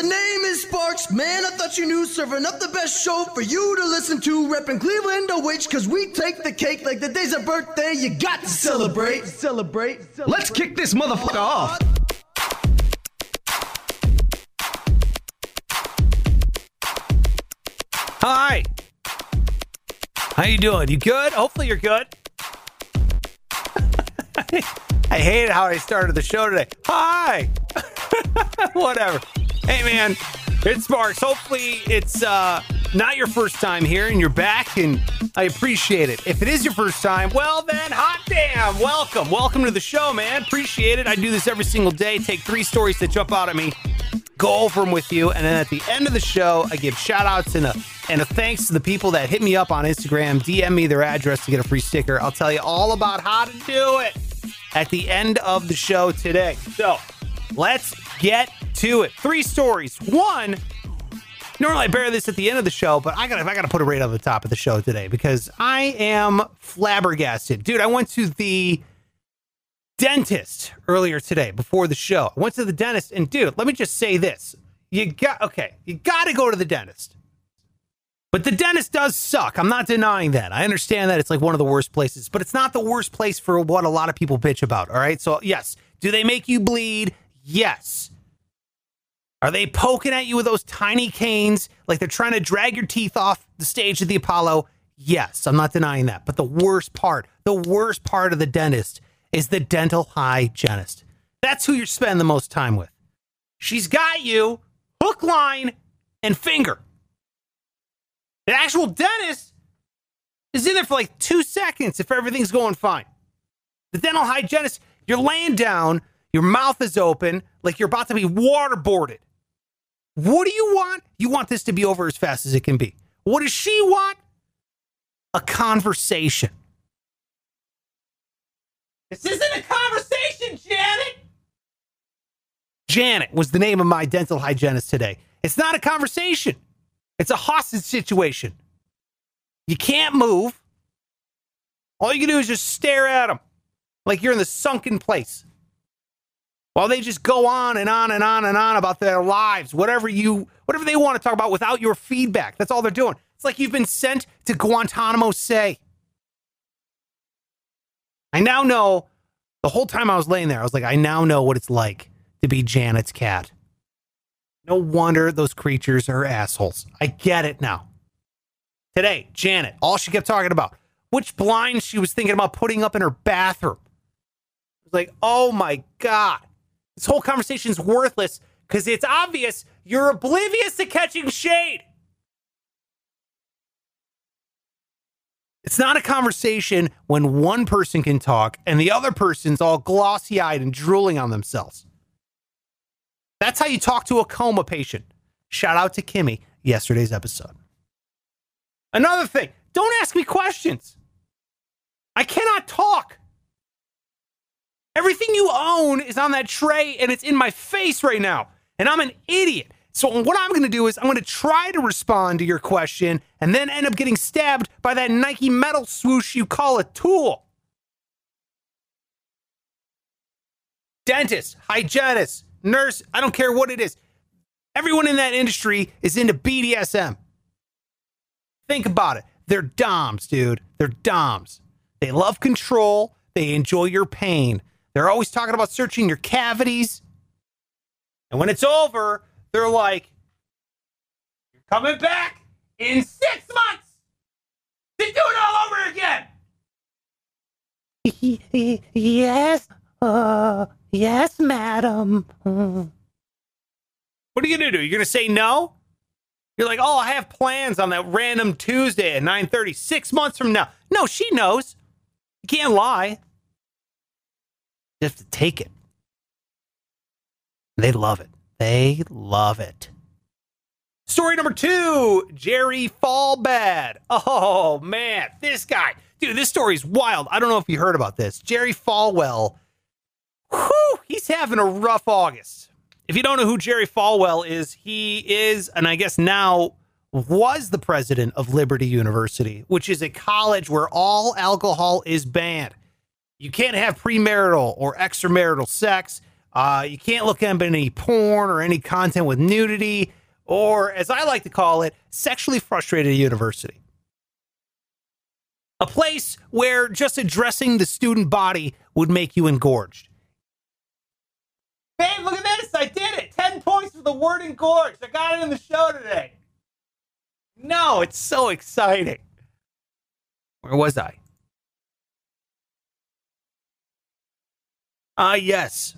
The name is Sparks, man. I thought you knew. Serving up the best show for you to listen to. Repping Cleveland OH, cause we take the cake like the day's a birthday. You got to celebrate. Celebrate. celebrate. Let's kick this motherfucker off. Hi. How you doing? You good? Hopefully you're good. I hated how I started the show today. Hi. Whatever. Hey man, it's Sparks. Hopefully it's uh not your first time here and you're back and I appreciate it. If it is your first time, well then hot damn, welcome. Welcome to the show, man. Appreciate it. I do this every single day. Take three stories that jump out at me, go over them with you, and then at the end of the show, I give shout outs and a and a thanks to the people that hit me up on Instagram, DM me their address to get a free sticker. I'll tell you all about how to do it at the end of the show today. So let's get to it. Three stories. One, normally I bear this at the end of the show, but I gotta I gotta put it right on the top of the show today because I am flabbergasted. Dude, I went to the dentist earlier today before the show. I went to the dentist and dude, let me just say this. You got okay, you gotta go to the dentist. But the dentist does suck. I'm not denying that. I understand that it's like one of the worst places, but it's not the worst place for what a lot of people bitch about. All right. So, yes. Do they make you bleed? Yes. Are they poking at you with those tiny canes like they're trying to drag your teeth off the stage of the Apollo? Yes. I'm not denying that. But the worst part, the worst part of the dentist is the dental hygienist. That's who you're spending the most time with. She's got you hook, line, and finger. The actual dentist is in there for like two seconds if everything's going fine. The dental hygienist, you're laying down, your mouth is open, like you're about to be waterboarded. What do you want? You want this to be over as fast as it can be. What does she want? A conversation. This isn't a conversation, Janet. Janet was the name of my dental hygienist today. It's not a conversation. It's a hostage situation. You can't move. All you can do is just stare at them like you're in the sunken place. While they just go on and on and on and on about their lives, whatever you whatever they want to talk about without your feedback. That's all they're doing. It's like you've been sent to Guantanamo Bay. I now know the whole time I was laying there, I was like, I now know what it's like to be Janet's cat. No wonder those creatures are assholes. I get it now. Today, Janet, all she kept talking about, which blinds she was thinking about putting up in her bathroom. It was like, oh my God. This whole conversation's worthless because it's obvious you're oblivious to catching shade. It's not a conversation when one person can talk and the other person's all glossy eyed and drooling on themselves. That's how you talk to a coma patient. Shout out to Kimmy, yesterday's episode. Another thing, don't ask me questions. I cannot talk. Everything you own is on that tray and it's in my face right now. And I'm an idiot. So, what I'm going to do is I'm going to try to respond to your question and then end up getting stabbed by that Nike metal swoosh you call a tool. Dentist, hygienist, nurse, I don't care what it is. Everyone in that industry is into BDSM. Think about it. They're DOMs, dude. They're DOMs. They love control. They enjoy your pain. They're always talking about searching your cavities. And when it's over, they're like, You're coming back in six months to do it all over again. Yes, uh, yes, madam. What are you gonna do? You're gonna say no? You're like, oh, I have plans on that random Tuesday at 9:30, six months from now. No, she knows. You can't lie. You have to take it. They love it. They love it. Story number two Jerry Fallbad. Oh, man, this guy. Dude, this story's wild. I don't know if you heard about this. Jerry Falwell, whew, he's having a rough August. If you don't know who Jerry Falwell is, he is, and I guess now was the president of Liberty University, which is a college where all alcohol is banned. You can't have premarital or extramarital sex. Uh, you can't look up any porn or any content with nudity, or as I like to call it, sexually frustrated university. A place where just addressing the student body would make you engorged. Babe, look at this. I did it. 10 points for the word engorged. I got it in the show today. No, it's so exciting. Where was I? Ah, uh, yes.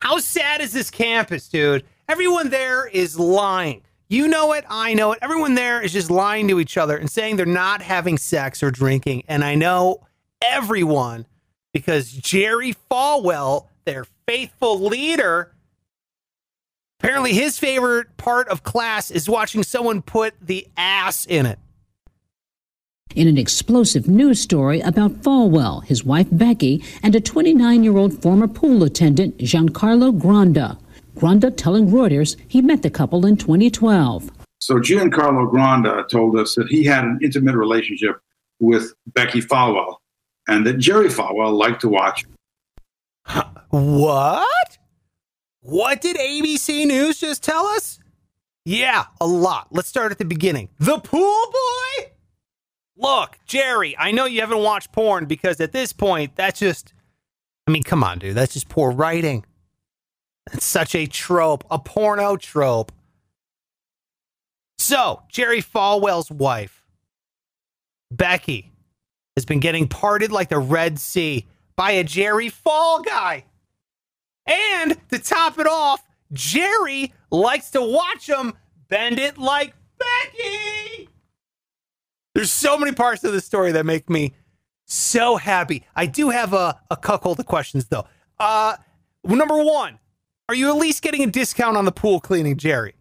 How sad is this campus, dude? Everyone there is lying. You know it, I know it. Everyone there is just lying to each other and saying they're not having sex or drinking. And I know everyone because Jerry Falwell, their faithful leader, apparently his favorite part of class is watching someone put the ass in it in an explosive news story about Falwell, his wife Becky, and a 29 year old former pool attendant, Giancarlo Granda. Granda telling Reuters he met the couple in 2012. So Giancarlo Granda told us that he had an intimate relationship with Becky Falwell and that Jerry Falwell liked to watch. What? What did ABC News just tell us? Yeah, a lot. Let's start at the beginning. The pool boy? Look, Jerry, I know you haven't watched porn because at this point, that's just, I mean, come on, dude. That's just poor writing. It's such a trope, a porno trope. So, Jerry Falwell's wife, Becky, has been getting parted like the Red Sea by a Jerry Fall guy. And to top it off, Jerry likes to watch him bend it like Becky. There's so many parts of the story that make me so happy. I do have a, a cuckold of questions though. Uh, number one, are you at least getting a discount on the pool cleaning, Jerry?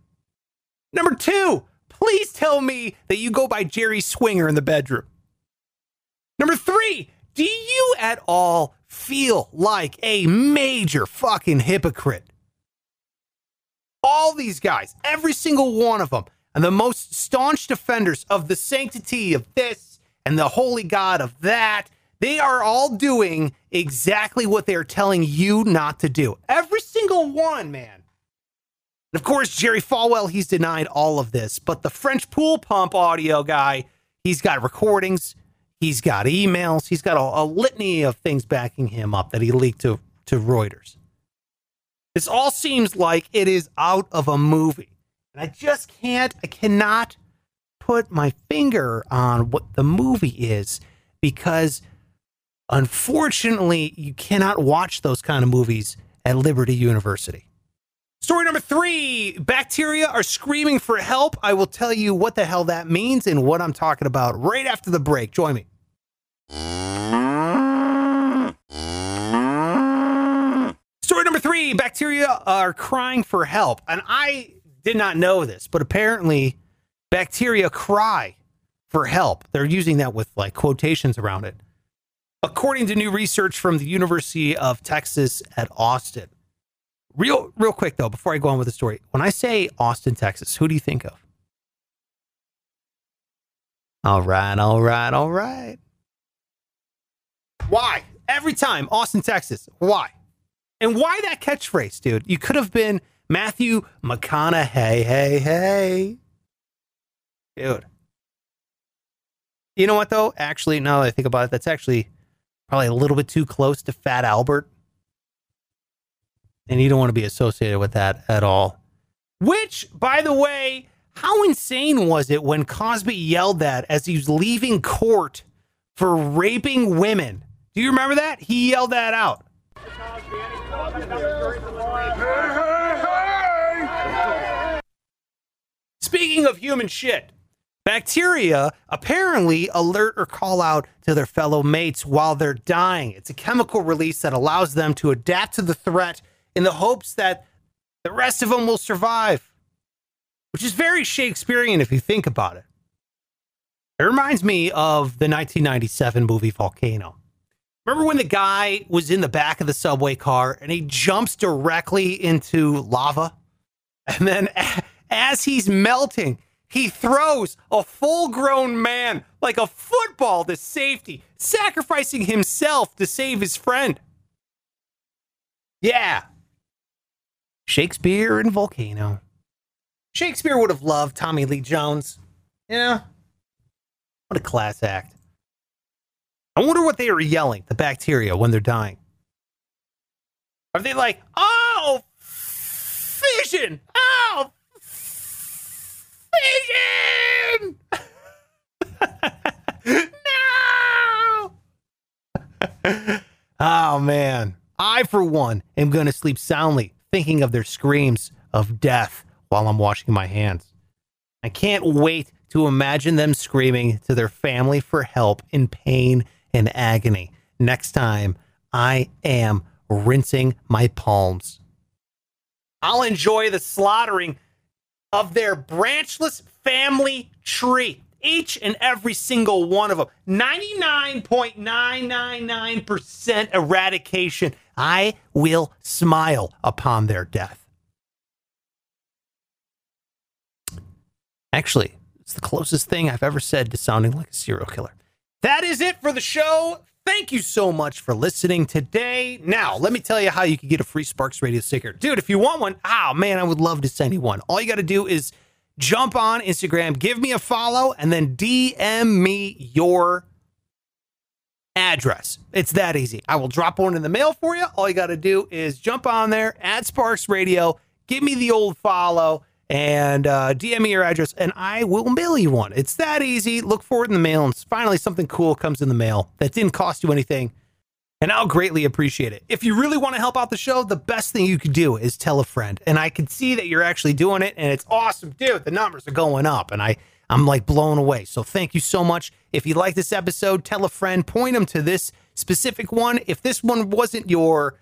Number two, please tell me that you go by Jerry Swinger in the bedroom. Number three, do you at all feel like a major fucking hypocrite? All these guys, every single one of them, and the most staunch defenders of the sanctity of this and the holy God of that, they are all doing exactly what they're telling you not to do. Every single one, man. And of course, Jerry Falwell, he's denied all of this, but the French pool pump audio guy, he's got recordings, he's got emails, he's got a, a litany of things backing him up that he leaked to, to Reuters. This all seems like it is out of a movie. And I just can't, I cannot put my finger on what the movie is because unfortunately, you cannot watch those kind of movies at Liberty University. Story number three bacteria are screaming for help. I will tell you what the hell that means and what I'm talking about right after the break. Join me. Story number three bacteria are crying for help. And I did not know this, but apparently bacteria cry for help. They're using that with like quotations around it. According to new research from the University of Texas at Austin. Real real quick though, before I go on with the story. When I say Austin, Texas, who do you think of? All right, all right, all right. Why? Every time, Austin, Texas. Why? And why that catchphrase, dude? You could have been Matthew McConaughey. Hey, hey. Dude. You know what, though? Actually, now that I think about it, that's actually probably a little bit too close to Fat Albert. And you don't want to be associated with that at all. Which, by the way, how insane was it when Cosby yelled that as he was leaving court for raping women? Do you remember that? He yelled that out. Speaking of human shit, bacteria apparently alert or call out to their fellow mates while they're dying. It's a chemical release that allows them to adapt to the threat in the hopes that the rest of them will survive, which is very Shakespearean if you think about it. It reminds me of the 1997 movie Volcano. Remember when the guy was in the back of the subway car and he jumps directly into lava? And then as he's melting, he throws a full grown man like a football to safety, sacrificing himself to save his friend. Yeah, Shakespeare and Volcano. Shakespeare would have loved Tommy Lee Jones. Yeah. What a class act. I wonder what they are yelling, the bacteria, when they're dying. Are they like, oh, fission! Oh, fission! no! oh, man. I, for one, am going to sleep soundly thinking of their screams of death while I'm washing my hands. I can't wait to imagine them screaming to their family for help in pain and agony next time I am rinsing my palms. I'll enjoy the slaughtering of their branchless family tree. Each and every single one of them. 99.999% eradication. I will smile upon their death. Actually, it's the closest thing I've ever said to sounding like a serial killer. That is it for the show. Thank you so much for listening today. Now, let me tell you how you can get a free Sparks Radio sticker. Dude, if you want one, oh man, I would love to send you one. All you got to do is jump on Instagram, give me a follow, and then DM me your address. It's that easy. I will drop one in the mail for you. All you got to do is jump on there, add Sparks Radio, give me the old follow, and uh, DM me your address, and I will mail you one. It's that easy. Look for it in the mail, and finally something cool comes in the mail that didn't cost you anything, and I'll greatly appreciate it. If you really want to help out the show, the best thing you could do is tell a friend, and I can see that you're actually doing it, and it's awesome, dude. The numbers are going up, and I I'm like blown away. So thank you so much. If you like this episode, tell a friend, point them to this specific one. If this one wasn't your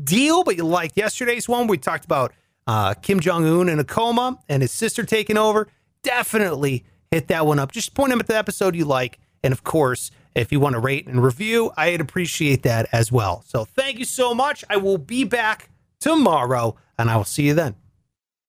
deal, but you liked yesterday's one, we talked about uh, Kim Jong Un in a coma and his sister taking over. Definitely hit that one up. Just point them at the episode you like. And of course, if you want to rate and review, I'd appreciate that as well. So thank you so much. I will be back tomorrow and I will see you then.